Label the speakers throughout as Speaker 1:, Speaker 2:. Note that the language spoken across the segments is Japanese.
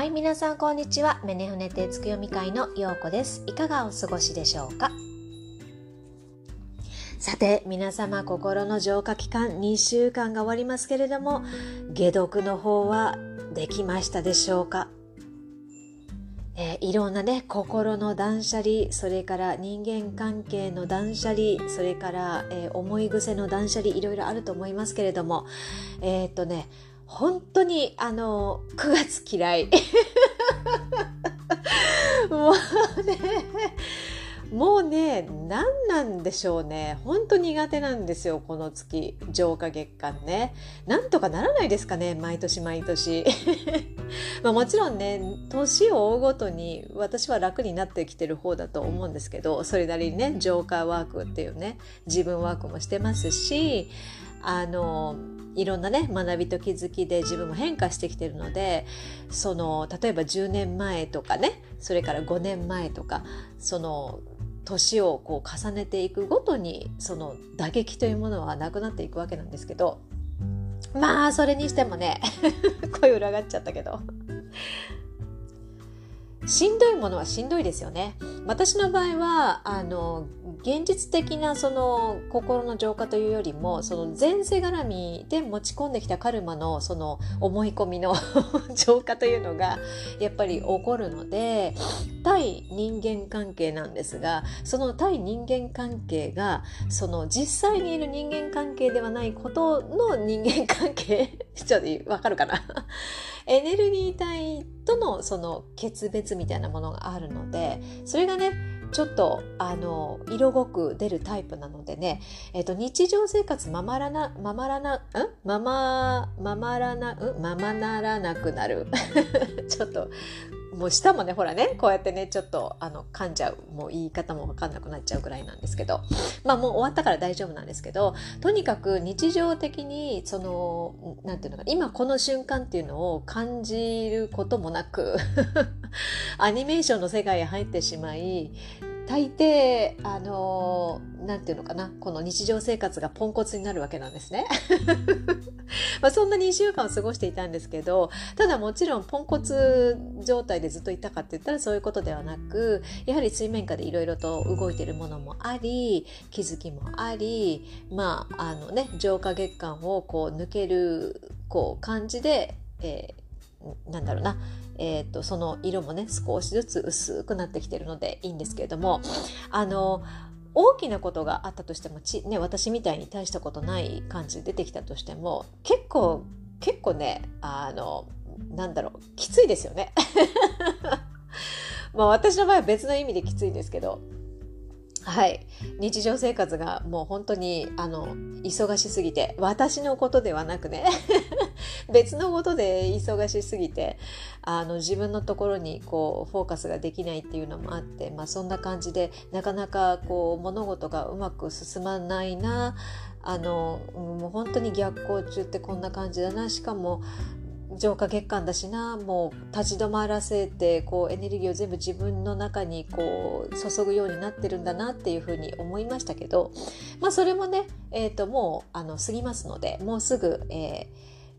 Speaker 1: はい皆さんこんにちは。メネフネテツク読み会のようこです。いかがお過ごしでしょうか？さて皆様心の浄化期間2週間が終わりますけれども解毒の方はできましたでしょうか？えー、いろんなね心の断捨離それから人間関係の断捨離それから、えー、思い癖の断捨離いろいろあると思いますけれどもえー、っとね本当にあの9月嫌い。もうねもうね何なんでしょうね。本当苦手なんですよこの月。浄化月間ね。なんとかならないですかね毎年毎年。まあもちろんね年を追うごとに私は楽になってきてる方だと思うんですけどそれなりにね浄化ワークっていうね自分ワークもしてますしあのいろんなね学びと気づきで自分も変化してきてるのでその例えば10年前とかねそれから5年前とかその年をこう重ねていくごとにその打撃というものはなくなっていくわけなんですけどまあそれにしてもね 声裏がっちゃったけどしんどいものはしんどいですよね。私の場合はあの現実的なその心の浄化というよりもその前世絡みで持ち込んできたカルマのその思い込みの 浄化というのがやっぱり起こるので対人間関係なんですがその対人間関係がその実際にいる人間関係ではないことの人間関係。ちょっとわかるかな？エネルギー体とのその決別みたいなものがあるのでそれががねちょっとあの色濃く出るタイプなのでね、えっと、日常生活ままらなままらなん？ままままらなん？ままならなくなる。ちょっともう舌もねほらねこうやってねちょっとあの噛んじゃうもう言い方も分かんなくなっちゃうぐらいなんですけどまあもう終わったから大丈夫なんですけどとにかく日常的にその何て言うのか今この瞬間っていうのを感じることもなく アニメーションの世界へ入ってしまい大抵あの何て言うのかなこの日常生活がポンコツになるわけなんですね。まあそんなに1週間を過ごしていたんですけどただもちろんポンコツ状態でずっといたかって言ったらそういうことではなくやはり水面下でいろいろと動いているものもあり気づきもありまああのね浄化月間をこう抜けるこう感じで、えー、なんだろうなえーと、その色もね少しずつ薄くなってきてるのでいいんですけれどもあの大きなことがあったとしてもち、ね、私みたいに大したことない感じで出てきたとしても結構結構ねあのなんだろうきついですよね。まあ私の場合は別の意味できついんですけどはい。日常生活がもう本当にあの忙しすぎて私のことではなくね 別のことで忙しすぎてあの自分のところにこうフォーカスができないっていうのもあって、まあ、そんな感じでなかなかこう物事がうまく進まないなあのもう本当に逆行中ってこんな感じだな。しかも浄化月間だしなもう立ち止まらせてこうエネルギーを全部自分の中にこう注ぐようになってるんだなっていうふうに思いましたけど、まあ、それもね、えー、ともうあの過ぎますのでもうすぐ、えー、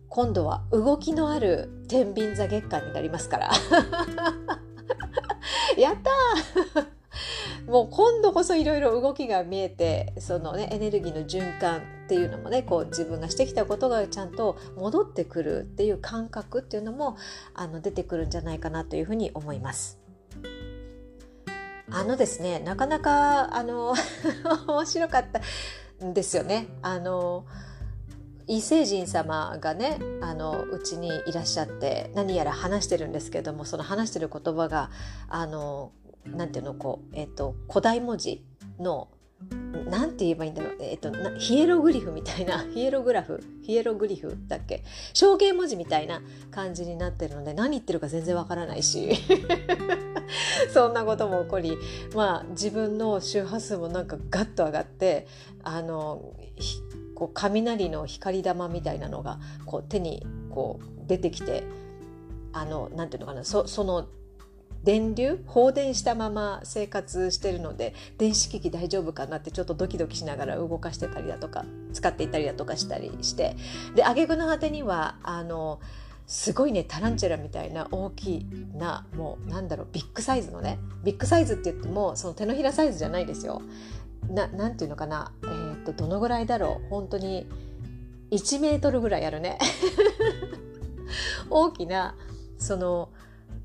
Speaker 1: 今度は動きのある天秤座月間になりますから。やったー！もう今度こそいろいろ動きが見えてそのねエネルギーの循環っていうのもねこう自分がしてきたことがちゃんと戻ってくるっていう感覚っていうのもあの出てくるんじゃないかなというふうに思います。あのですねなかなかあの 面白かったんですよね。あの異星人様がねあのうちにいらっしゃって何やら話してるんですけどもその話してる言葉があのなんていうのこう、え、ー、と古代文字のなんて言えばいいんだろう、えっ、ー、とヒエログリフみたいな ヒエログラフヒエログリフだっけ？象形文字みたいな感じになってるので何言ってるか全然わからないし。そんなことも起こりまあ自分の周波数もなんかガッと上がってあのこう雷の光玉みたいなのがこう手にこう出てきてあのなんていうのかなそその電流放電したまま生活してるので電子機器大丈夫かなってちょっとドキドキしながら動かしてたりだとか使っていたりだとかしたりしてで挙句の果てにはあのすごいねタランチュラみたいな大きなもうなんだろうビッグサイズのねビッグサイズって言ってもその手のひらサイズじゃないですよ。ななんていうのかな、えー、っとどのぐらいだろう本当に1メートルぐらいあるね 大きなその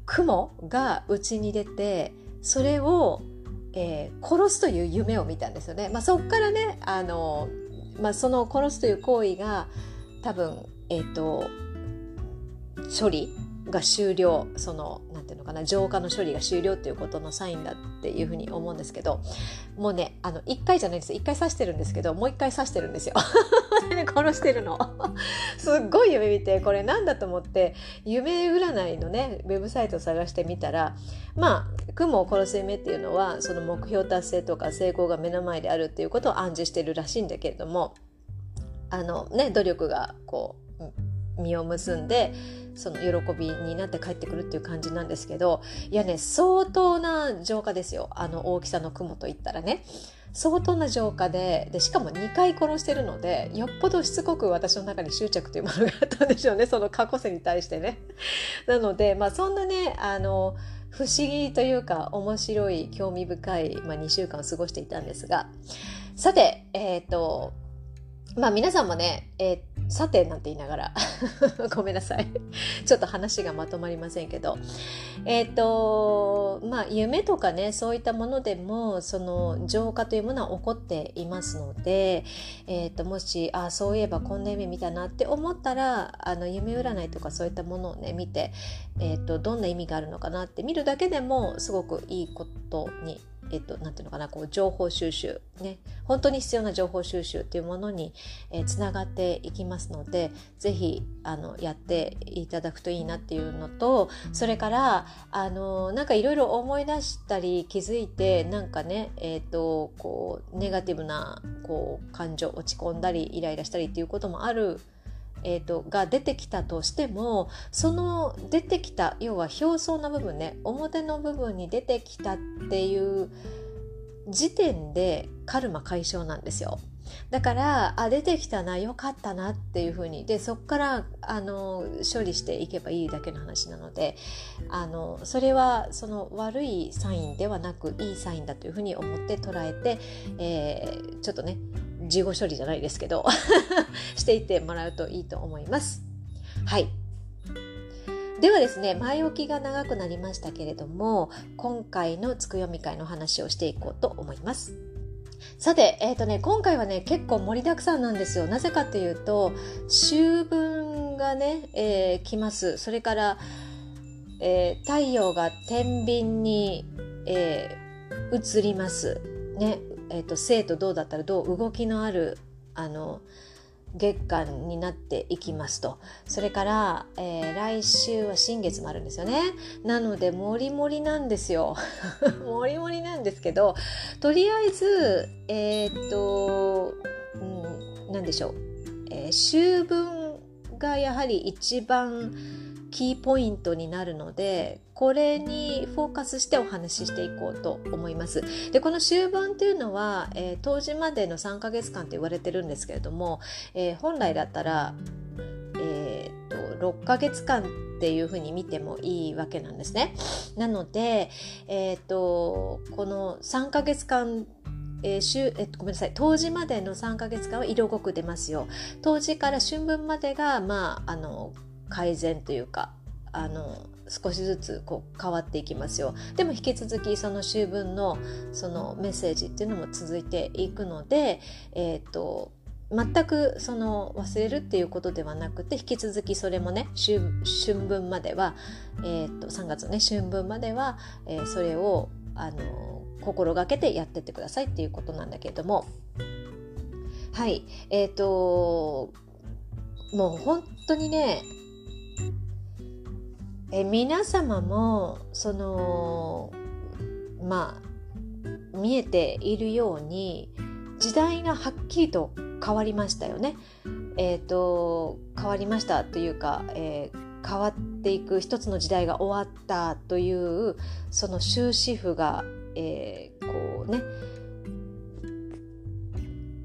Speaker 1: 雲がうちに出てそれを、えー、殺すという夢を見たんですよね。まあ、そこからねあの、まあ、その殺すという行為が多分、えーと処理が終了そのていうのかな浄化の処理が終了っていうことのサインだっていうふうに思うんですけどもうねあの1回じゃないです。1回刺してるんですけどもう1回刺してるんですよ。殺してるの。すっごい夢見てこれなんだと思って夢占いのねウェブサイトを探してみたらまあ雲を殺す夢っていうのはその目標達成とか成功が目の前であるっていうことを暗示してるらしいんだけれどもあのね努力がこう実を結んでその喜びになって帰ってくるっていう感じなんですけどいやね相当な浄化ですよ。あの大きさの雲といったらね。相当な浄化ででしかも2回殺してるのでよっぽどしつこく私の中に執着というものがあったんでしょうね。その過去世に対してね。なので、まあ、そんなねあの不思議というか面白い興味深い、まあ、2週間を過ごしていたんですが。さてえっ、ー、とまあ皆さんもね、えー、さてなんて言いながら。ごめんなさい。ちょっと話がまとまりませんけど。えっ、ー、とまあ夢とかねそういったものでもその浄化というものは起こっていますので、えーと、もしあそういえばこんな夢見たなって思ったらあの夢占いとかそういったものをね見て、えーとどんな意味があるのかなって見るだけでもすごくいいことにえっと、なんていうのかなこう情報収集ね。本当に必要な情報収集っていうものに、えー、つながっていきますので是非あのやっていただくといいなっていうのとそれからあのなんかいろいろ思い出したり気づいてなんかねえっ、ー、とこうネガティブなこう感情落ち込んだりイライラしたりっていうこともあるえーと、が出てきたとしてもその出てきた要は表層の部分ね表の部分に出てきたっていう時点でカルマ解消なんですよ。だからあ出てきたなよかったなっていうふうにでそこからあの処理していけばいいだけの話なのであのそれはその悪いサインではなくいいサインだというふうに思って捉えて、えー、ちょっとね事後処理じゃないですけどしていってもらうといいと思います。はいではですね前置きが長くなりましたけれども今回のつく読み会の話をしていこうと思います。さて、えーとね、今回はね結構盛りだくさんなんですよ。なぜかというと秋分がね、えー、来ます。それから、えー、太陽が天秤に、えー、移ります。ね、えーと、生と銅だったらどう動きのあるあの月間になっていきますと。それから、えー、来週は新月もあるんですよね。なのでもりもりなんですよ。もりもりなんですけどとりあえずえー、っと、うん、何でしょう、えー、秋分がやはり一番キーポイントになるのでこれにフォーカスしてお話ししていこうと思います。でこの終盤っていうのは、えー、当時までの3ヶ月間と言われてるんですけれども、えー、本来だったら、えーと、6ヶ月間っていうふうに見てもいいわけなんですね。なので、えーと、この3ヶ月間えー週えごめんなさい冬至までの3ヶ月間は色濃く出ますよ冬至から春分までがまああの改善というかあの少しずつこう変わっていきますよ。でも引き続きその秋分のそのメッセージっていうのも続いていくので、えーと、全くその忘れるっていうことではなくて引き続きそれもね春分までは、えーと、3月のね春分までは、えー、それをあの心がけてやってってくださいっていうことなんだけれども。はい。えっ、ー、ともう本当にねえ皆様もそのまあ見えているように時代がはっきりと変わりましたよね。えっ、ー、と変わりましたというか、えー、変わっていく一つの時代が終わったというその終止符が、えー、こうね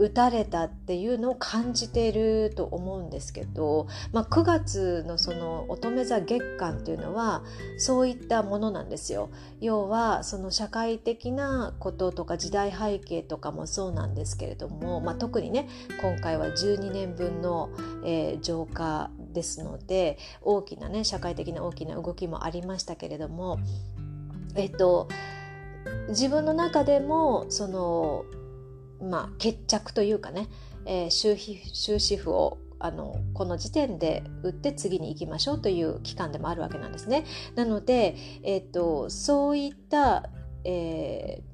Speaker 1: 打たれたっていうのを感じていると思うんですけど、まあ、9月のその乙女座月間っていうのはそういったものなんですよ。要はその社会的なこととか時代背景とかもそうなんですけれども、まあ、特にね今回は12年分の、えー、浄化ですので大きなね社会的な大きな動きもありましたけれどもえっと自分の中でもそのまあ決着というかね、えー、終止符をあのこの時点で打って次に行きましょうという期間でもあるわけなんですね。なので、えーと、そういった、えー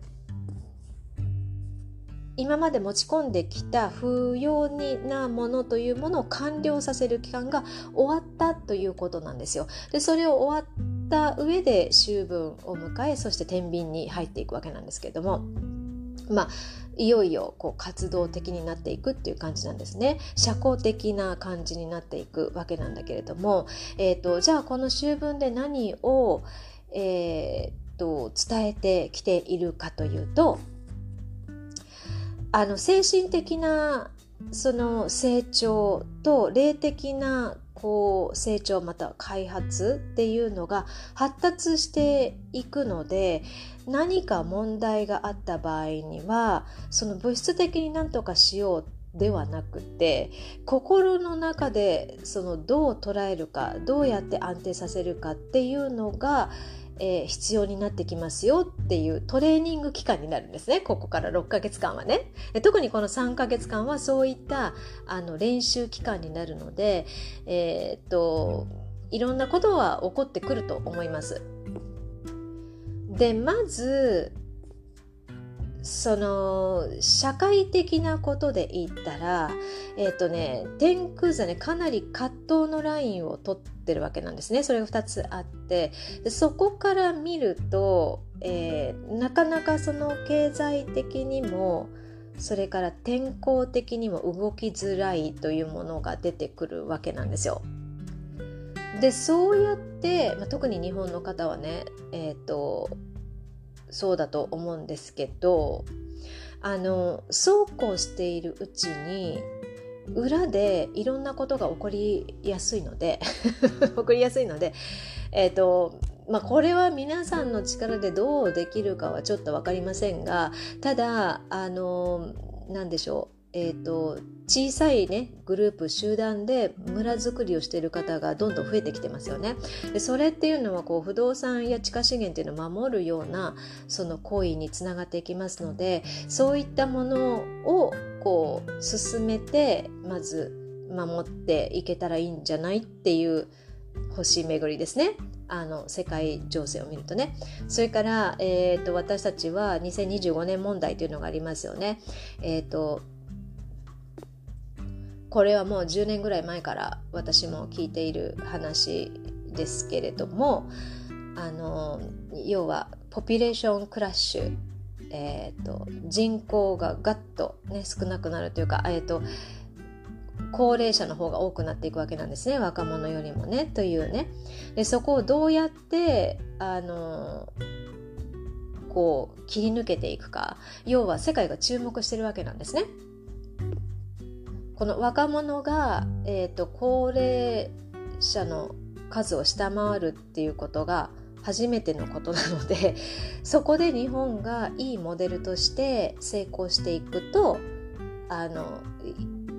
Speaker 1: 今まで持ち込んできた不要なものというものを完了させる期間が終わったということなんですよ。でそれを終わった上で秋分を迎えそして天秤に入っていくわけなんですけれどもまあいよいよこう活動的になっていくっていう感じなんですね。社交的な感じになっていくわけなんだけれども、えーと、じゃあこの秋分で何を、えーと、伝えてきているかというとあの精神的なその成長と霊的なこう成長または開発っていうのが発達していくので何か問題があった場合にはその物質的に何とかしようではなくて心の中でそのどう捉えるかどうやって安定させるかっていうのがえー、必要になってきますよっていうトレーニング期間になるんですね。ここから6ヶ月間はね。特にこの3ヶ月間はそういったあの練習期間になるので、えー、っといろんなことは起こってくると思います。でまずその社会的なことで言ったらえっ、ー、とね天空座ねかなり葛藤のラインを取ってるわけなんですねそれが2つあってでそこから見ると、えー、なかなかその経済的にもそれから天候的にも動きづらいというものが出てくるわけなんですよ。でそうやって、まあ、特に日本の方はね、えーとそうだと思うんですけどあのそうこうしているうちに裏でいろんなことが起こりやすいので 起こりやすいのでえっ、ー、とまあこれは皆さんの力でどうできるかはちょっと分かりませんがただあの何でしょうえーと、小さい、ね、グループ集団で村づくりをしている方がどんどん増えてきてますよね。でそれっていうのはこう不動産や地下資源っていうのを守るようなその行為につながっていきますのでそういったものをこう進めてまず守っていけたらいいんじゃないっていう星巡りですね。あの世界情勢を見るとねそれから、えーと、私たちは2025年問題というのがありますよね。えーとこれはもう10年ぐらい前から私も聞いている話ですけれどもあの要は population crash、えーと、人口がガッと、ね、少なくなるというか、えーと、高齢者の方が多くなっていくわけなんですね。若者よりもねというね。でそこをどうやってあのこう切り抜けていくか。要は世界が注目してるわけなんですね。この若者が、えーと、高齢者の数を下回るっていうことが初めてのことなので そこで日本がいいモデルとして成功していくとあの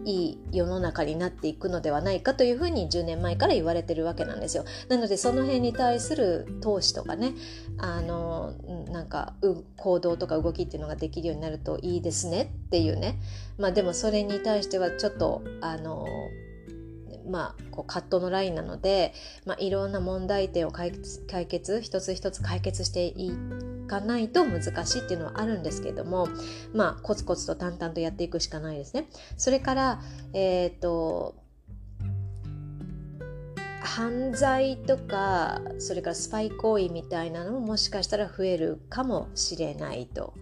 Speaker 1: いい世の中になっていくのではないかというふうに10年前から言われてるわけなんですよ。なのでその辺に対する投資とかねあのなんか行動とか動きっていうのができるようになるといいですねっていうねまあでもそれに対してはちょっとあのまあ、こう葛藤のラインなので、まあ、いろんな問題点を解決解決一つ一つ解決していかないと難しいっていうのはあるんですけども、まあ、コツコツと淡々とやっていくしかないですね。それから、えっ、ー、と犯罪とかそれからスパイ行為みたいなのももしかしたら増えるかもしれないと。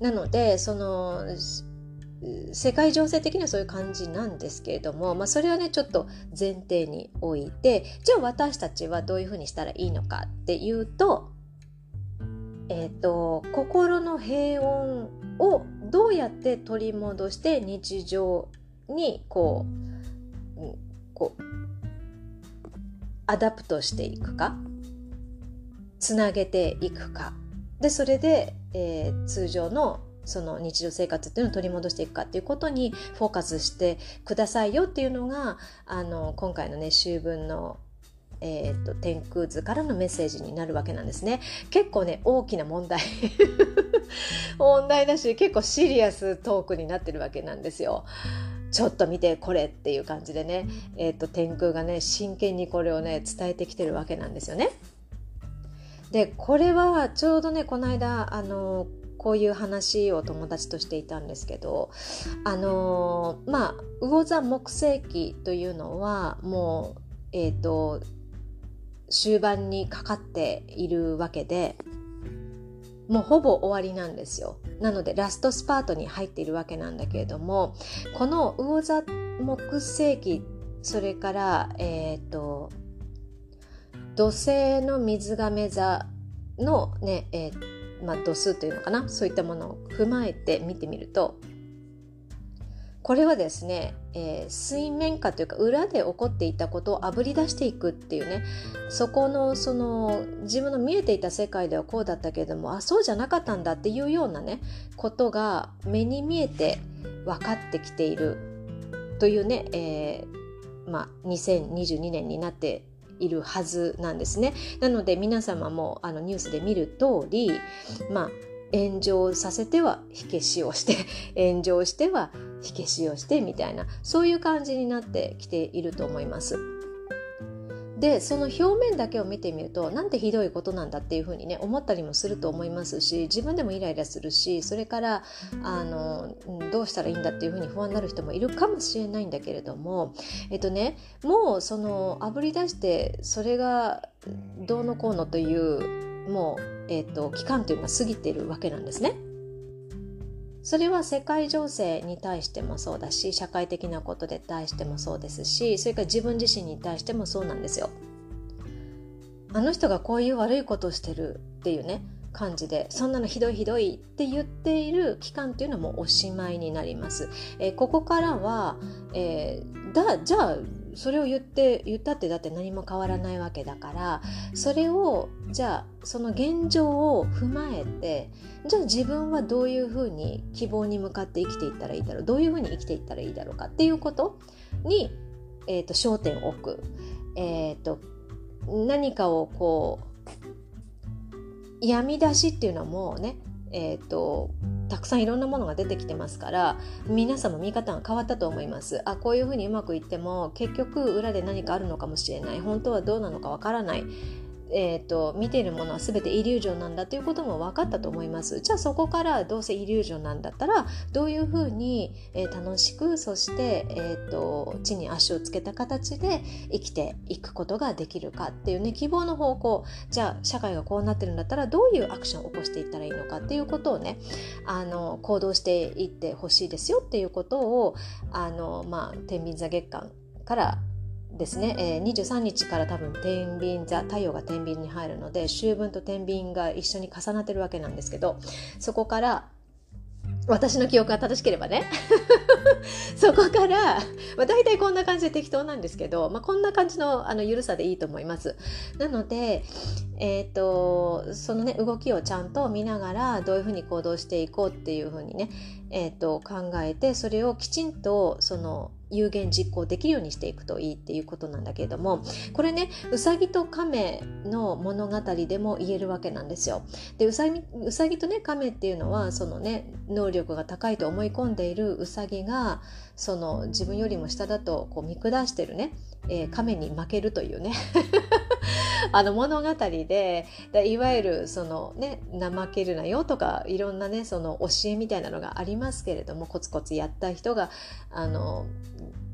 Speaker 1: なのでその世界情勢的にはそういう感じなんですけれども、まあ、それはねちょっと前提に置いてじゃあ私たちはどういうふうにしたらいいのかっていうと,、えーと、心の平穏をどうやって取り戻して日常にこうこう adapt していくかつなげていくか。でそれで、えー、通常のその日常生活っていうのを取り戻していくかっていうことにフォーカスしてくださいよっていうのがあの今回のね秋分のえーと、天宮図からのメッセージになるわけなんですね。結構ね大きな問題。問題だし結構 serious talk になってるわけなんですよ。ちょっと見てこれっていう感じでね、えーと天空がね真剣にこれをね伝えてきてるわけなんですよね。でこれはちょうどねこの間あのこういう話を友達としていたんですけどあのまあ魚座木星期というのはもうえっ、ー、と終盤にかかっているわけでもうほぼ終わりなんですよ。なのでラストスパートに入っているわけなんだけれどもこの魚座木星期それからえっ、ー、と土星の水亀座のね、えー、まあ、度数というのかな？そういったものを踏まえて見てみるとこれはですね、えー、水面下というか裏で起こっていたことをあぶり出していくっていうねそこのその自分の見えていた世界ではこうだったけれどもあそうじゃなかったんだっていうようなねことが目に見えて分かってきているというね、えー、まあ、2022年になっているはずなんですね。なので皆様もあのニュースで見る通り、まあ、炎上させては火消しをして 炎上しては火消しをしてみたいなそういう感じになってきていると思います。でその表面だけを見てみるとなんてひどいことなんだっていうふうにね思ったりもすると思いますし自分でもイライラするしそれからあのどうしたらいいんだっていうふうに不安になる人もいるかもしれないんだけれどもえっとねもうそのあぶり出してそれがどうのこうのというもう、えっと、期間というのは過ぎてるわけなんですね。それは世界情勢に対してもそうだし社会的なことで対してもそうですしそれから自分自身に対してもそうなんですよ。あの人がこういう悪いことをしてるっていうね感じでそんなのひどいひどいって言っている期間っていうのもおしまいになります。えー、ここからは、えー、だじゃあそれを言って言ったってだって何も変わらないわけだからそれをじゃあその現状を踏まえてじゃあ自分はどういうふうに希望に向かって生きていったらいいだろうどういうふうに生きていったらいいだろうかっていうことに、えーと、焦点を置く、えーと、何かをこう闇出しっていうのはもうねえーとたくさんいろんなものが出てきてますから皆さんも見方が変わったと思います。あこういうふうにうまくいっても結局裏で何かあるのかもしれない。本当はどうなのかわからない。えーと、見ているものは全てイリュージョンなんだということも分かったと思います。じゃあそこからどうせイリュージョンなんだったらどういうふうに、えー、楽しくそして、えーと、地に足をつけた形で生きていくことができるかっていうね希望の方向。じゃあ社会がこうなってるんだったらどういうアクションを起こしていったらいいのかっていうことをねあの行動していってほしいですよっていうことをあの、まあ、天秤座月間からですね、えー、23日から多分天秤座太陽が天秤に入るので秋分と天秤が一緒に重なってるわけなんですけどそこから私の記憶が正しければね そこから、まあ、大体こんな感じで適当なんですけど、まあ、こんな感じのあの緩さでいいと思います。なので、えーと、そのね動きをちゃんと見ながらどういうふうに行動していこうっていうふうにね、えーと考えてそれをきちんとその有言実行できるようにしていくといいっていうことなんだけれどもこれねうさぎと亀の物語でも言えるわけなんですよ。でうさぎうさぎとね亀っていうのはそのね能力が高いと思い込んでいるうさぎがその自分よりも下だとこう見下してるね、えー、亀に負けるというね。あの物語でいわゆるそのね怠けるなよとかいろんなねその教えみたいなのがありますけれどもコツコツやった人があの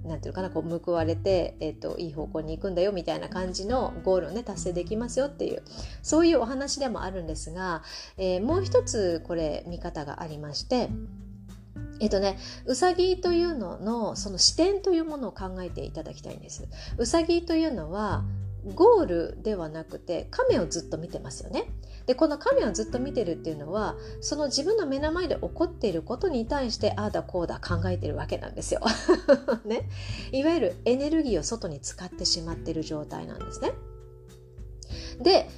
Speaker 1: なんていうかなこう報われて、えーと、いい方向に行くんだよみたいな感じのゴールをね達成できますよっていうそういうお話でもあるんですが、えー、もう一つこれ見方がありましてえっとね、うさぎというののその視点というものを考えていただきたいんです。うさぎというのはゴールではなくて亀をずっと見てますよね。でこの亀をずっと見てるっていうのはその自分の目の前で起こっていることに対してああだこうだ考えてるわけなんですよ。ね、いわゆるエネルギーを外に使ってしまってる状態なんですね。で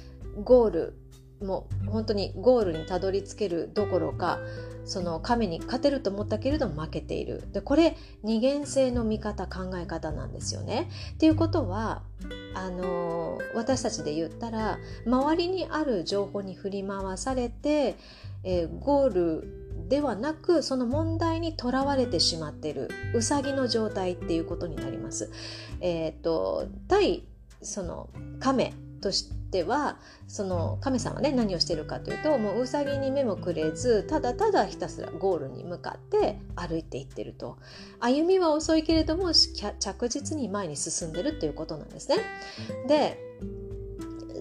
Speaker 1: ゴールもう本当にゴールにたどり着けるどころかその亀に勝てると思ったけれども負けているでこれ二元性の見方考え方なんですよね。っていうことはあの私たちで言ったら周りにある情報に振り回されて、えー、ゴールではなくその問題にとらわれてしまっているうさぎの状態っていうことになります。えーと、と対その亀としてはその神様はね何をしてるかというともううさぎに目もくれずただただひたすらゴールに向かって歩いていってると歩みは遅いけれども着実に前に進んでるっていうことなんですね。で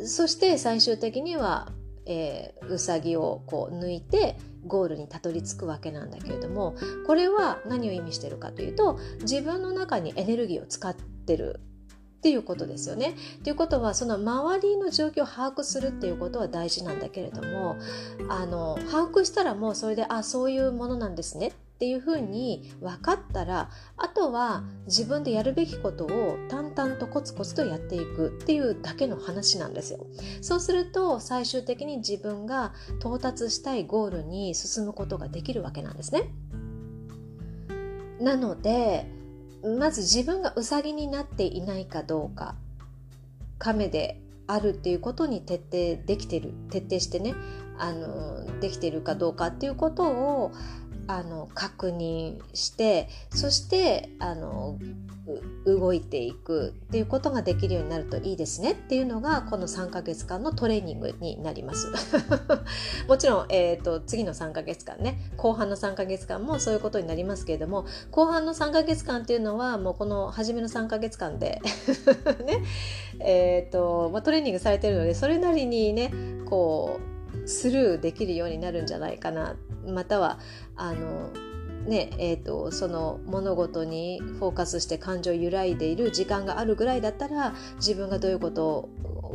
Speaker 1: そして最終的には、えー、うさぎをこう抜いてゴールにたどり着くわけなんだけれどもこれは何を意味してるかというと自分の中にエネルギーを使ってるっていうことですよね。ということはその周りの状況を把握するっていうことは大事なんだけれどもあの把握したらもうそれであそういうものなんですねっていうふうに分かったらあとは自分でやるべきことを淡々とコツコツとやっていくっていうだけの話なんですよ。そうすると最終的に自分が到達したいゴールに進むことができるわけなんですね。なのでまず自分がウサギになっていないかどうか亀であるっていうことに徹底できてる徹底してねあのできてるかどうかっていうことをあの確認してそしてあの動いていくっていうことができるようになるといいですねっていうのがこの3ヶ月間のトレーニングになります。もちろん、えーと、次の3ヶ月間ね後半の3ヶ月間もそういうことになりますけれども後半の3ヶ月間っていうのはもうこの初めの3ヶ月間で ねえーとまあ、トレーニングされてるのでそれなりにねこうスルーできるようになるんじゃないかな。またはあのねえーと、その物事にフォーカスして感情揺らいでいる時間があるぐらいだったら自分がどういうこと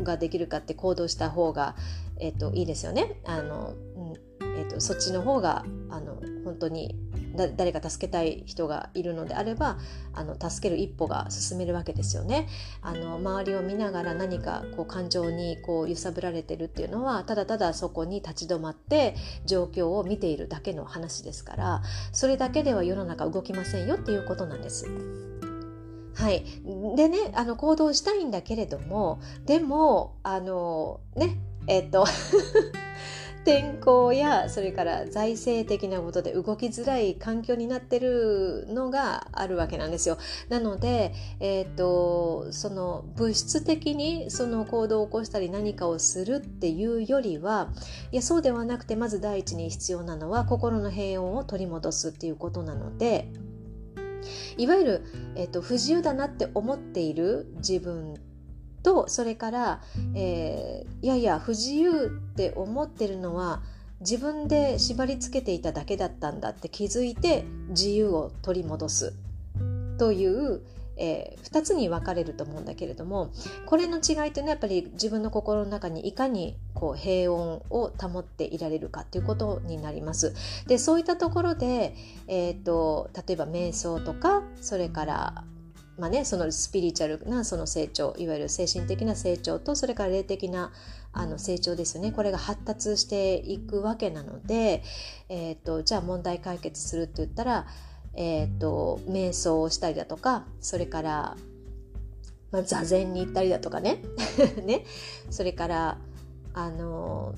Speaker 1: ができるかって行動した方が、えーと、いいですよね。あのうんえーとそっちの方があの本当に誰か助けたい人がいるのであればあの助ける一歩が進めるわけですよね。あの周りを見ながら何かこう感情にこう揺さぶられてるっていうのはただただそこに立ち止まって状況を見ているだけの話ですからそれだけでは世の中動きませんよっていうことなんです。はい、でねあの行動したいんだけれどもでもあのねえっと天候やそれから財政的なことで動きづらい環境になってるのがあるわけなんですよ。なので、えーと、その物質的にその行動を起こしたり何かをするっていうよりはいやそうではなくてまず第一に必要なのは心の平穏を取り戻すっていうことなので。いわゆる、えーと不自由だなって思っている自分ととそれから、えー、いやいや不自由って思ってるのは自分で縛り付けていただけだったんだって気づいて自由を取り戻すという、えー、2つに分かれると思うんだけれどもこれの違いというのはやっぱり自分の心の中にいかにこう平穏を保っていられるかということになります。でそういったところで、えーと例えば瞑想とかそれからまあね、そのスピリチュアルなその成長いわゆる精神的な成長とそれから霊的なあの成長ですよね。これが発達していくわけなので、えーと、じゃあ問題解決するって言ったら、えーと、瞑想をしたりだとかそれから、まあ、座禅に行ったりだとかね。ね。それからあの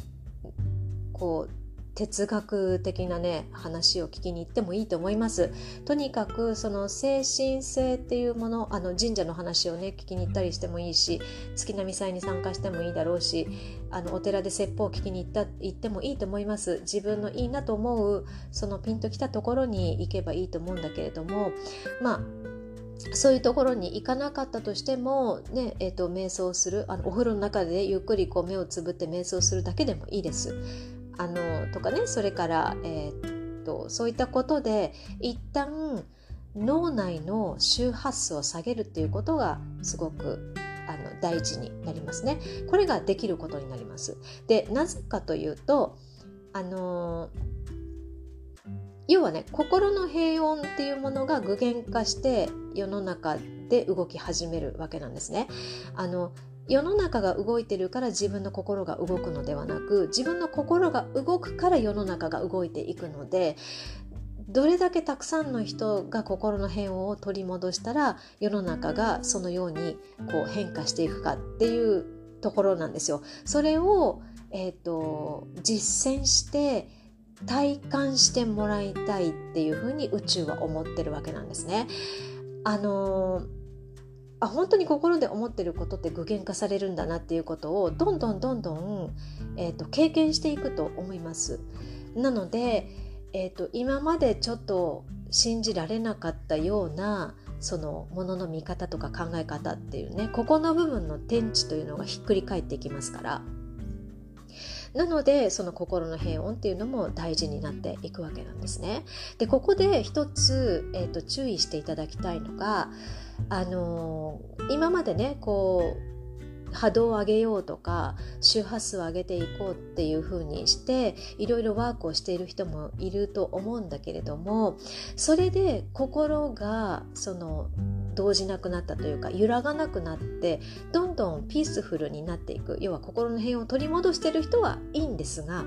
Speaker 1: こう哲学的なね話を聞きに行ってもいいと思いますとにかくその精神性っていうものあの神社の話をね聞きに行ったりしてもいいし月並祭に参加してもいいだろうしあのお寺で説法を聞きに行った行ってもいいと思います自分のいいなと思うそのピンときたところに行けばいいと思うんだけれどもまあそういうところに行かなかったとしても、ねえーと、瞑想するあのお風呂の中でゆっくりこう目をつぶって瞑想するだけでもいいです。あのとかねそれから、えー、っとそういったことで一旦脳内の周波数を下げるっていうことがすごくあの大事になりますね。これができることになります。でなぜかというとあの要はね心の平穏っていうものが具現化して世の中で動き始めるわけなんですね。あの世の中が動いてるから自分の心が動くのではなく自分の心が動くから世の中が動いていくのでどれだけたくさんの人が心の平穏を取り戻したら世の中がそのようにこう変化していくかっていうところなんですよ。それを、えーと、実践して体感してもらいたいっていうふうに宇宙は思ってるわけなんですね。あのーあ本当に心で思ってることって具現化されるんだなっていうことをどんどんどんどん、えーと、経験していくと思います。なので、えーと、今までちょっと信じられなかったようなそのものの見方とか考え方っていうねここの部分の天地というのがひっくり返っていきますから。なのでその心の平穏っていうのも大事になっていくわけなんですね。でここで一つ、えーと注意していただきたいのがあの今までねこう波動を上げようとか周波数を上げていこうっていう風にしていろいろワークをしている人もいると思うんだけれどもそれで心がその動じなくなったというか揺らがなくなってどんどんピースフルになっていく。要は心の平穏を取り戻してる人はいいんですが、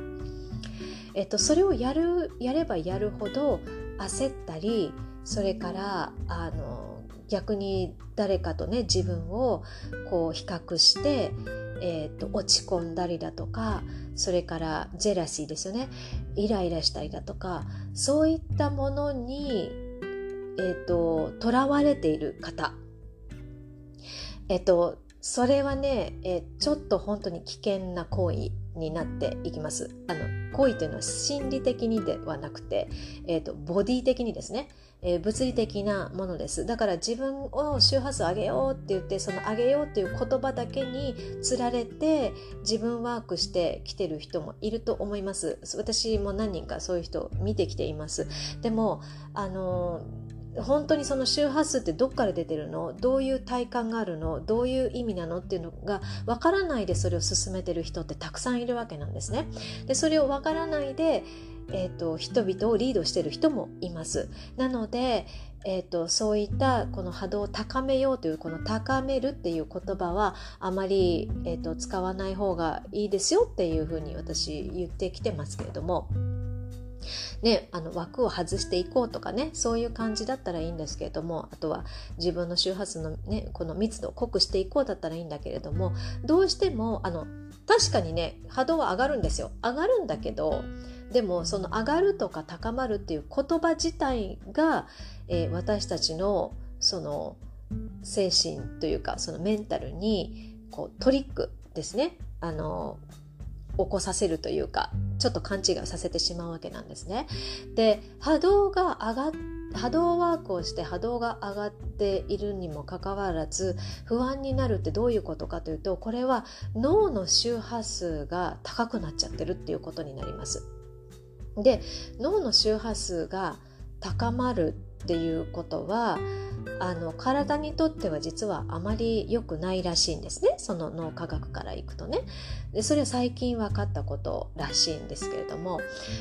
Speaker 1: えっと、それをやるやればやるほど焦ったりそれからあの逆に誰かとね自分をこう比較して、えーと、落ち込んだりだとかそれからジェラシーですよね。イライラしたりだとかそういったものにえっ、ー、と囚われている方。えっ、ー、とそれはね、えー、ちょっと本当に危険な行為。になっていきます。あの行為というのは心理的にではなくて、えーとボディ的にですね。えー、物理的なものです。だから自分を周波数上げようって言ってその上げようっていう言葉だけにつられて自分ワークしてきてる人もいると思います。私も何人かそういう人見てきています。でもあの本当にその周波数ってどっから出てるの？どういう体感があるの？どういう意味なのっていうのがわからないでそれを進めてる人ってたくさんいるわけなんですね。でそれをわからないでえーと、人々をリードしてる人もいます。なので、えーと、そういったこの波動を高めようというこの高めるっていう言葉はあまり、えーと使わない方がいいですよっていうふうに私言ってきてますけれども。ね、あの枠を外していこうとかねそういう感じだったらいいんですけれどもあとは自分の周波数の、ね、この密度を濃くしていこうだったらいいんだけれどもどうしてもあの確かにね波動は上がるんですよ。上がるんだけどでもその上がるとか高まるっていう言葉自体が、えー、私たちのその精神というかそのメンタルにこうトリックですね。あの起こさせるというかちょっと勘違いさせてしまうわけなんですね。で波動が上がっ波動ワークをして波動が上がっているにもかかわらず不安になるってどういうことかというとこれは脳の周波数が高くなっちゃってるっていうことになります。で脳の周波数が高まるっていうことはあの体にとっては実はあまり良くないらしいんですね。その脳科学からいくとね。でそれは最近分かったことらしいんですけれども。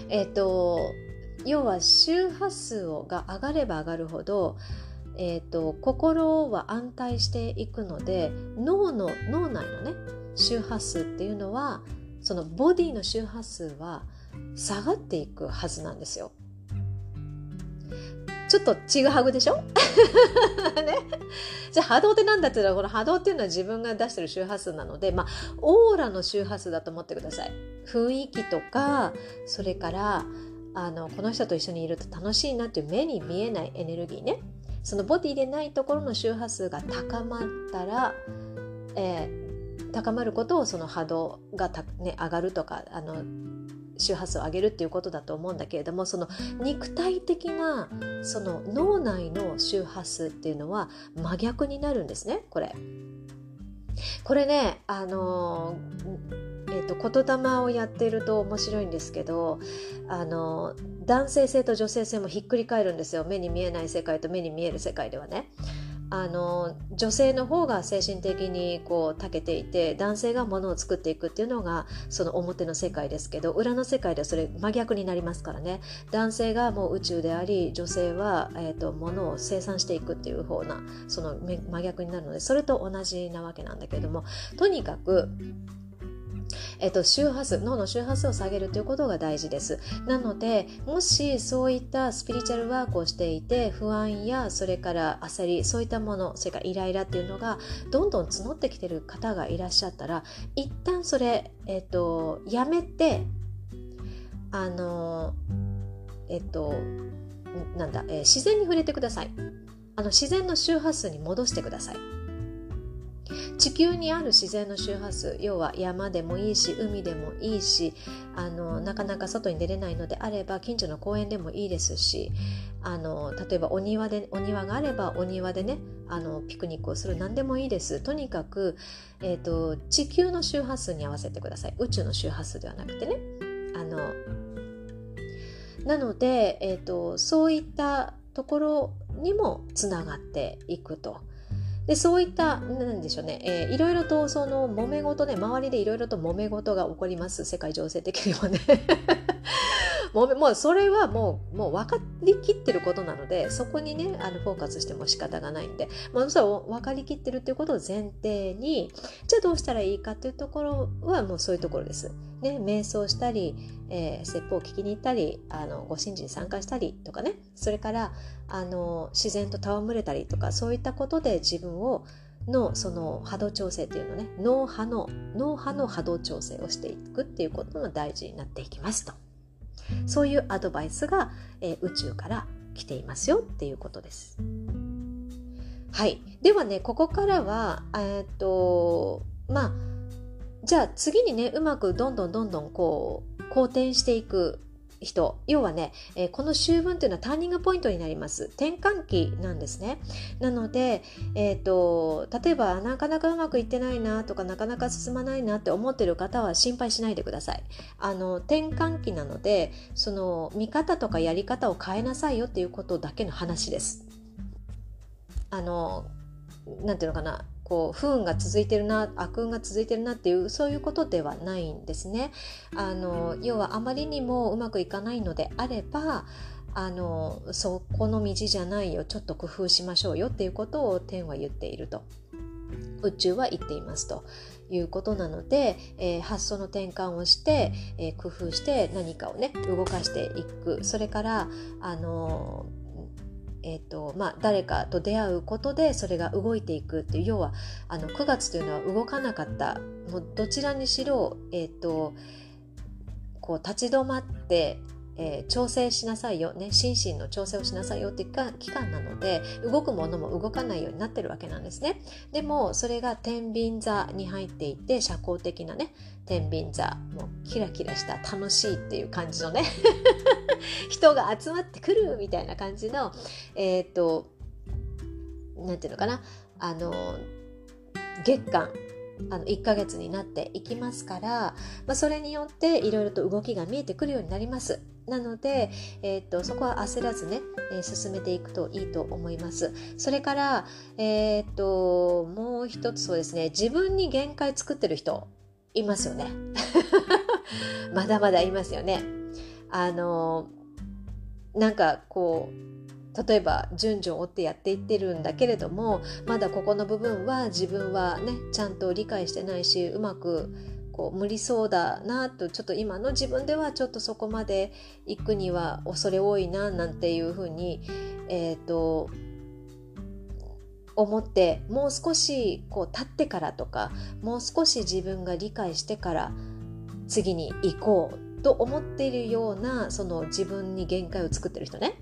Speaker 1: えっ、ー、と要は周波数をが上がれば上がるほどえーと、心は安泰していくので脳の脳内のね周波数っていうのはそのボディの周波数は下がっていくはずなんですよ。ちょっとちぐはぐでしょ？ね、じゃあ波動って何だって言ったらこの波動っていうのは自分が出してる周波数なので、まあ、オーラの周波数だと思ってください。雰囲気とかそれからあのこの人と一緒にいると楽しいなっていう目に見えないエネルギーね。そのボディでないところの周波数が高まったら、えー、高まることをその波動がね、上がるとかあの周波数を上げるっていうことだと思うんだけれどもその肉体的なその脳内の周波数っていうのは真逆になるんですねこれ。これねあのえーと、言霊をやってると面白いんですけどあの男性性と女性性もひっくり返るんですよ目に見えない世界と目に見える世界ではね。あの女性の方が精神的にこう長けていて男性がものを作っていくっていうのがその表の世界ですけど裏の世界ではそれ真逆になりますからね。男性がもう宇宙であり女性は、えーと、ものを生産していくっていう方なその真逆になるのでそれと同じなわけなんだけれどもとにかくえっと、周波数脳の周波数を下げるということが大事です。なのでもしそういったスピリチュアルワークをしていて不安やそれから焦りそういったものそれからイライラっていうのがどんどん募ってきてる方がいらっしゃったら一旦それ、えっと、やめてあのえっとなんだ、えー、自然に触れてください。あの自然の周波数に戻してください。地球にある自然の周波数要は山でもいいし海でもいいしあのなかなか外に出れないのであれば近所の公園でもいいですしあの例えばお庭でお庭があればお庭でねあのピクニックをする何でもいいです。とにかく、えーと、地球の周波数に合わせてください。宇宙の周波数ではなくてね。あのなので、えーとそういったところにもつながっていくと。でそういったなんでしょうね、えー、いろいろとその揉め事ね周りでいろいろと揉め事が起こります。世界情勢的にはね。もうもうそれはもうもう分かりきってることなのでそこにねあのフォーカスしても仕方がないんで、まあ、それ分かりきってるっていうことを前提にじゃあどうしたらいいかっていうところはもうそういうところです。ね、瞑想したり、えー、説法を聞きに行ったりあのご神事に参加したりとかねそれからあの自然と戯れたりとかそういったことで自分をのその波動調整っていうのね脳波の脳波の波動調整をしていくっていうことも大事になっていきますと。そういうアドバイスが、えー、宇宙から来ていますよっていうことです。はい。ではね、ここからは、えっと、まあ、じゃあ次にね、うまくどんどんどんどんこう、好転していく人要はね、えー、この秋分というのはターニングポイントになります。転換期なんですね。なので、えーと、例えばなかなかうまくいってないなとかなかなか進まないなって思ってる方は心配しないでください。あの転換期なのでその見方とかやり方を変えなさいよっていうことだけの話です。あのなんていうのかな。こう不運が続いてるな悪運が続いてるなっていうそういうことではないんですね。あの要はあまりにもうまくいかないのであればあのそこの道じゃないよちょっと工夫しましょうよっていうことを天は言っていると。宇宙は言っていますと。いうことなので、えー、発想の転換をして、えー、工夫して何かをね動かしていく。それからあのえーとまあ、誰かと出会うことでそれが動いていくっていう要はあの9月というのは動かなかった。もうどちらにしろ、えーと、こう立ち止まってえー、調整しなさいよ、ね、心身の調整をしなさいよっていう期間なので動くものも動かないようになってるわけなんですね。でもそれが天秤座に入っていて社交的なね天秤座もうキラキラした楽しいっていう感じのね 人が集まってくるみたいな感じのえっ、ー、となんていうのかなあの月間あの1ヶ月になっていきますから、まあ、それによっていろいろと動きが見えてくるようになります。なので、えー、っとそこは焦らずね、えー、進めていくといいと思います。それから、えー、っともう一つそうですね自分に限界作ってる人いますよね。まだまだいますよね。あのなんかこう例えば順序を追ってやっていってるんだけれどもまだここの部分は自分はねちゃんと理解してないしうまくこう無理そうだなとちょっと今の自分ではちょっとそこまで行くには恐れ多いななんていうふうにえ、ー、と思ってもう少しこう立ってからとかもう少し自分が理解してから次に行こうと思っているようなその自分に限界を作ってる人ね。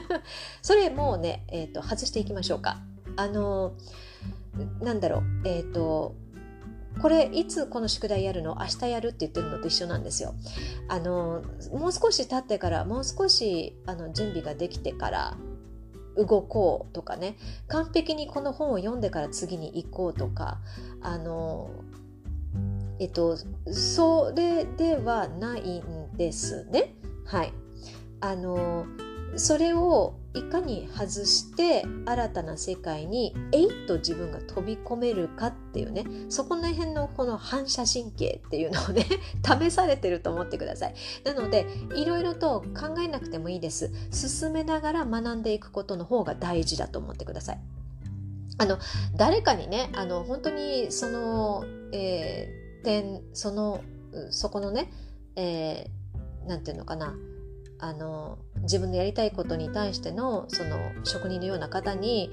Speaker 1: それもうね、えーと、外していきましょうか。あのなんだろうえっ、ー、とこれいつこの宿題やるの？明日やるって言ってるのと一緒なんですよ。あのもう少し経ってからもう少しあの準備ができてから動こうとかね。完璧にこの本を読んでから次に行こうとかあのえっと、それではないんですね。はい。あの、それをいかに外して新たな世界にえいっと自分が飛び込めるかっていうねそこら辺のこの反射神経っていうのをね 試されてると思ってくださいなのでいろいろと考えなくてもいいです進めながら学んでいくことの方が大事だと思ってくださいあの誰かにねあの本当にその、えー、点そのそこのね、えー、ていうのかなあの自分のやりたいことに対してのその職人のような方に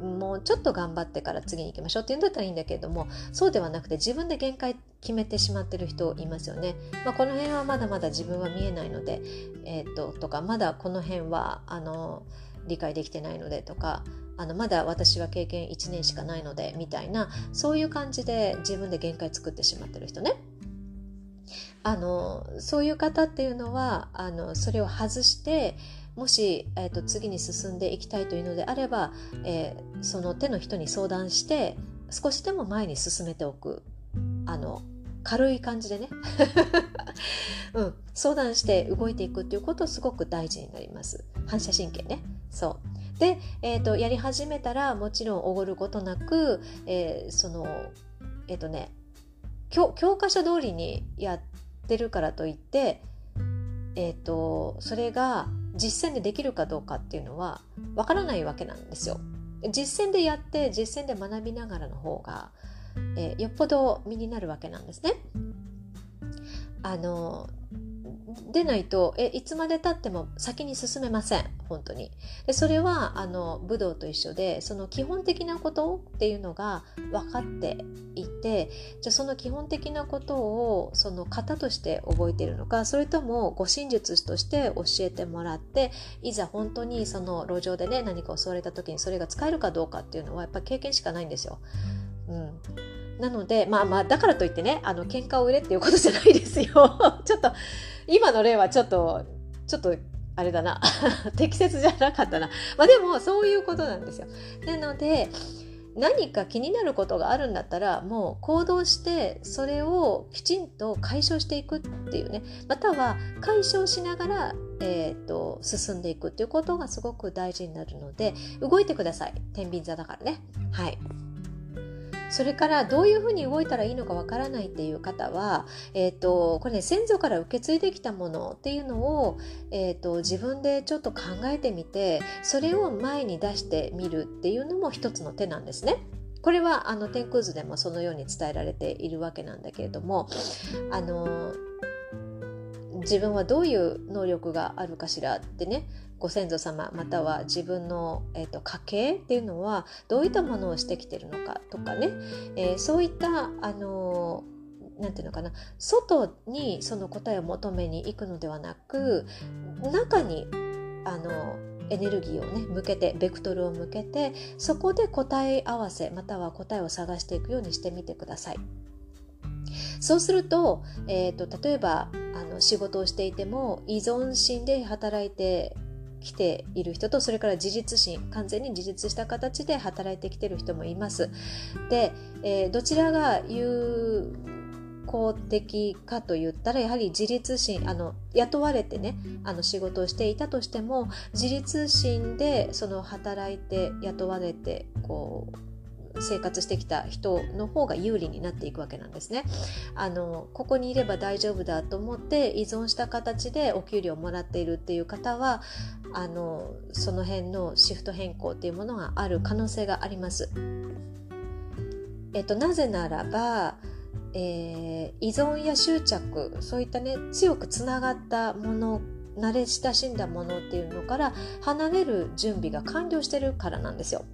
Speaker 1: もうちょっと頑張ってから次に行きましょうっていうんだったらいいんだけれどもそうではなくて自分で限界決めてしまってる人いますよね。まあ、この辺はまだまだ自分は見えないので、えー、っととかまだこの辺はあの理解できてないのでとかあのまだ私は経験1年しかないのでみたいなそういう感じで自分で限界作ってしまってる人ね。あのそういう方っていうのはあのそれを外してもし、えーと、次に進んでいきたいというのであれば、えー、その手の人に相談して少しでも前に進めておく。あの軽い感じでね、うん、相談して動いていくっていうことすごく大事になります。反射神経ね。そう。で、えーと、やり始めたらもちろんおごることなく、えー、そのえっ、ー、とね教科書通りにやってるからといって、えーと、それが実践でできるかどうかっていうのはわからないわけなんですよ。実践でやって実践で学びながらの方が、えー、よっぽど身になるわけなんですね。あのでないとえいつまでたっても先に進めません。本当に。でそれはあの武道と一緒でその基本的なことっていうのが分かっていてじゃその基本的なことをその型として覚えているのかそれとも護身術として教えてもらっていざ本当にその路上でね何か襲われた時にそれが使えるかどうかっていうのはやっぱ経験しかないんですよ。うん。なのでまあまあだからといってねあの喧嘩を売れっていうことじゃないですよ。ちょっと今の例はちょっとちょっとあれだな。適切じゃなかったな。まあでもそういうことなんですよ。なので何か気になることがあるんだったらもう行動してそれをきちんと解消していくっていうね。または解消しながら、えーと、進んでいくっていうことがすごく大事になるので動いてください。天秤座だからね。はい。それからどういうふうに動いたらいいのかわからないっていう方は、えーと、これね先祖から受け継いできたものっていうのを、えーと、自分でちょっと考えてみてそれを前に出してみるっていうのも一つの手なんですね。これはあの天空図でもそのように伝えられているわけなんだけれどもあの自分はどういう能力があるかしらってねご先祖様または自分の、えーと、家系っていうのはどういったものをしてきてるのかとかね、えー、そういったあのなんていうのかな。外にその答えを求めに行くのではなく中にあのエネルギーをね向けてベクトルを向けてそこで答え合わせまたは答えを探していくようにしてみてください。そうすると,、えーと、例えばあの仕事をしていても依存心で働いて来ている人とそれから自立心完全に自立した形で働いてきてる人もいます。で、えー、どちらが有効的かと言ったらやはり自立心あの雇われてねあの仕事をしていたとしても自立心でその働いて雇われてこう生活してきた人の方が有利になっていくわけなんですね。あのここにいれば大丈夫だと思って依存した形でお給料をもらっているっていう方はあのその辺のシフト変更っていうものがある可能性があります。えっと、なぜならば、えー、依存や執着そういったね強くつながったもの慣れ親しんだものっていうのから離れる準備が完了してるからなんですよ。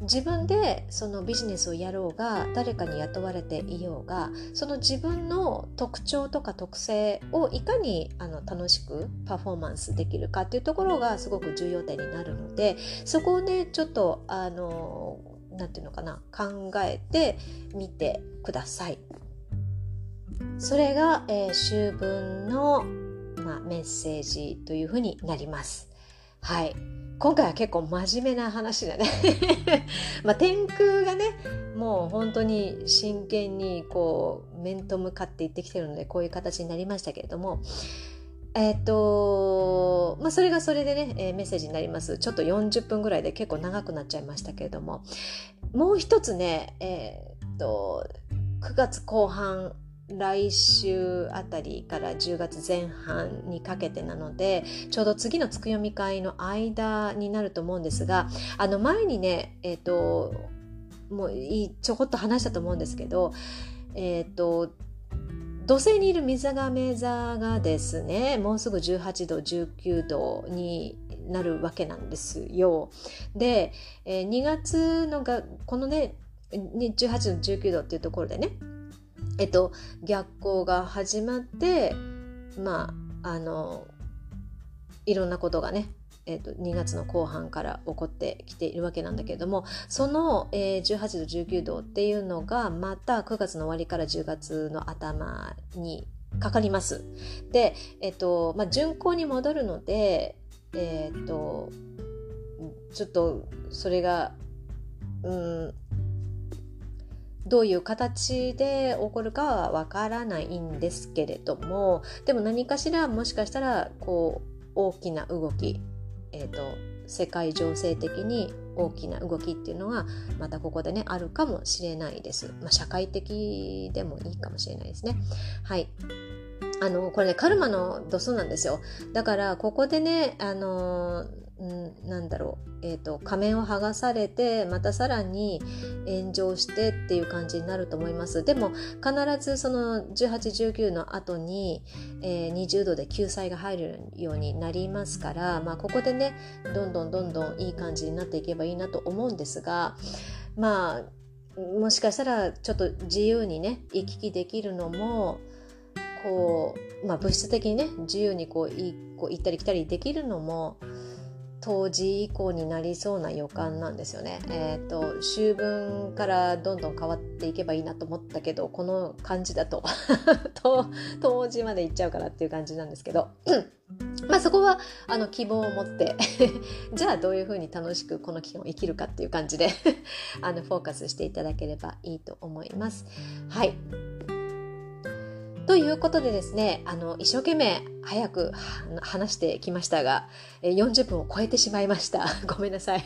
Speaker 1: 自分でそのビジネスをやろうが誰かに雇われていようがその自分の特徴とか特性をいかにあの楽しくパフォーマンスできるかっていうところがすごく重要点になるのでそこをねちょっとあの何て言うのかな考えてみてください。それが、えー、秋分の、まあ、メッセージというふうになります。はい。今回は結構真面目な話だね。まあ天空がねもう本当に真剣にこう面と向かっていってきてるのでこういう形になりましたけれども。えっ、と、まあ、それがそれでね、えー、メッセージになります。ちょっと40分ぐらいで結構長くなっちゃいましたけれども、もう一つね、えっ、と、9月後半、来週あたりから10月前半にかけてなのでちょうど次のつく読み会の間になると思うんですがあの前にねえっ、ー、ともうちょこっと話したと思うんですけどえっ、ー、と土星にいる水亀座がですねもうすぐ18度19度になるわけなんですよ。で、えー、2月のがこのね18度19度っていうところでねえっと逆行が始まってまああのいろんなことがねえーと、2月の後半から起こってきているわけなんだけれどもその、えー、18度19度っていうのがまた9月の終わりから10月の頭にかかります。で、えっ、とまあ、巡行に戻るので、えっ、とちょっとそれがうんどういう形で起こるかはわからないんですけれどもでも何かしらもしかしたらこう大きな動きえーと、世界情勢的に大きな動きっていうのがまたここでねあるかもしれないです。まあ、社会的でもいいかもしれないですね。はい。あのこれねカルマの度数なんですよ。だからここでねあのんなんだろう、えーと、仮面を剥がされてまたさらに炎上してっていう感じになると思います。でも必ずその1819の後に、えー、20度で救済が入るようになりますから、まあ、ここでねどんどんどんどんいい感じになっていけばいいなと思うんですがまあもしかしたらちょっと自由にね行き来できるのもこう、まあ、物質的にね自由にこうこう行ったり来たりできるのも冬至以降になりそうな予感なんですよね。えっ、ー、と秋分からどんどん変わっていけばいいなと思ったけどこの感じだと 冬至まで行っちゃうからっていう感じなんですけど。まあそこはあの希望を持って じゃあどういうふうに楽しくこの期間を生きるかっていう感じで あのフォーカスしていただければいいと思います。はい。ということでですね、あの、一生懸命早く話してきましたが、40分を超えてしまいました。ごめんなさい。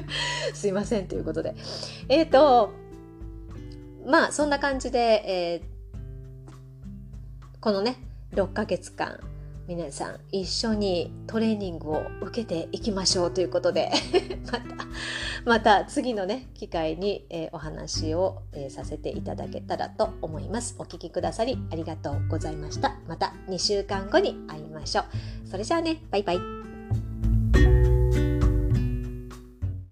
Speaker 1: すいませんということで。えっ、ー、と、まあ、そんな感じで、えー、このね、6ヶ月間、皆さん一緒にトレーニングを受けていきましょうということで またまた次のね機会に、えー、お話を、えー、させていただけたらと思います。お聞きくださりありがとうございました。また2週間後に会いましょう。それじゃあねバイバイ。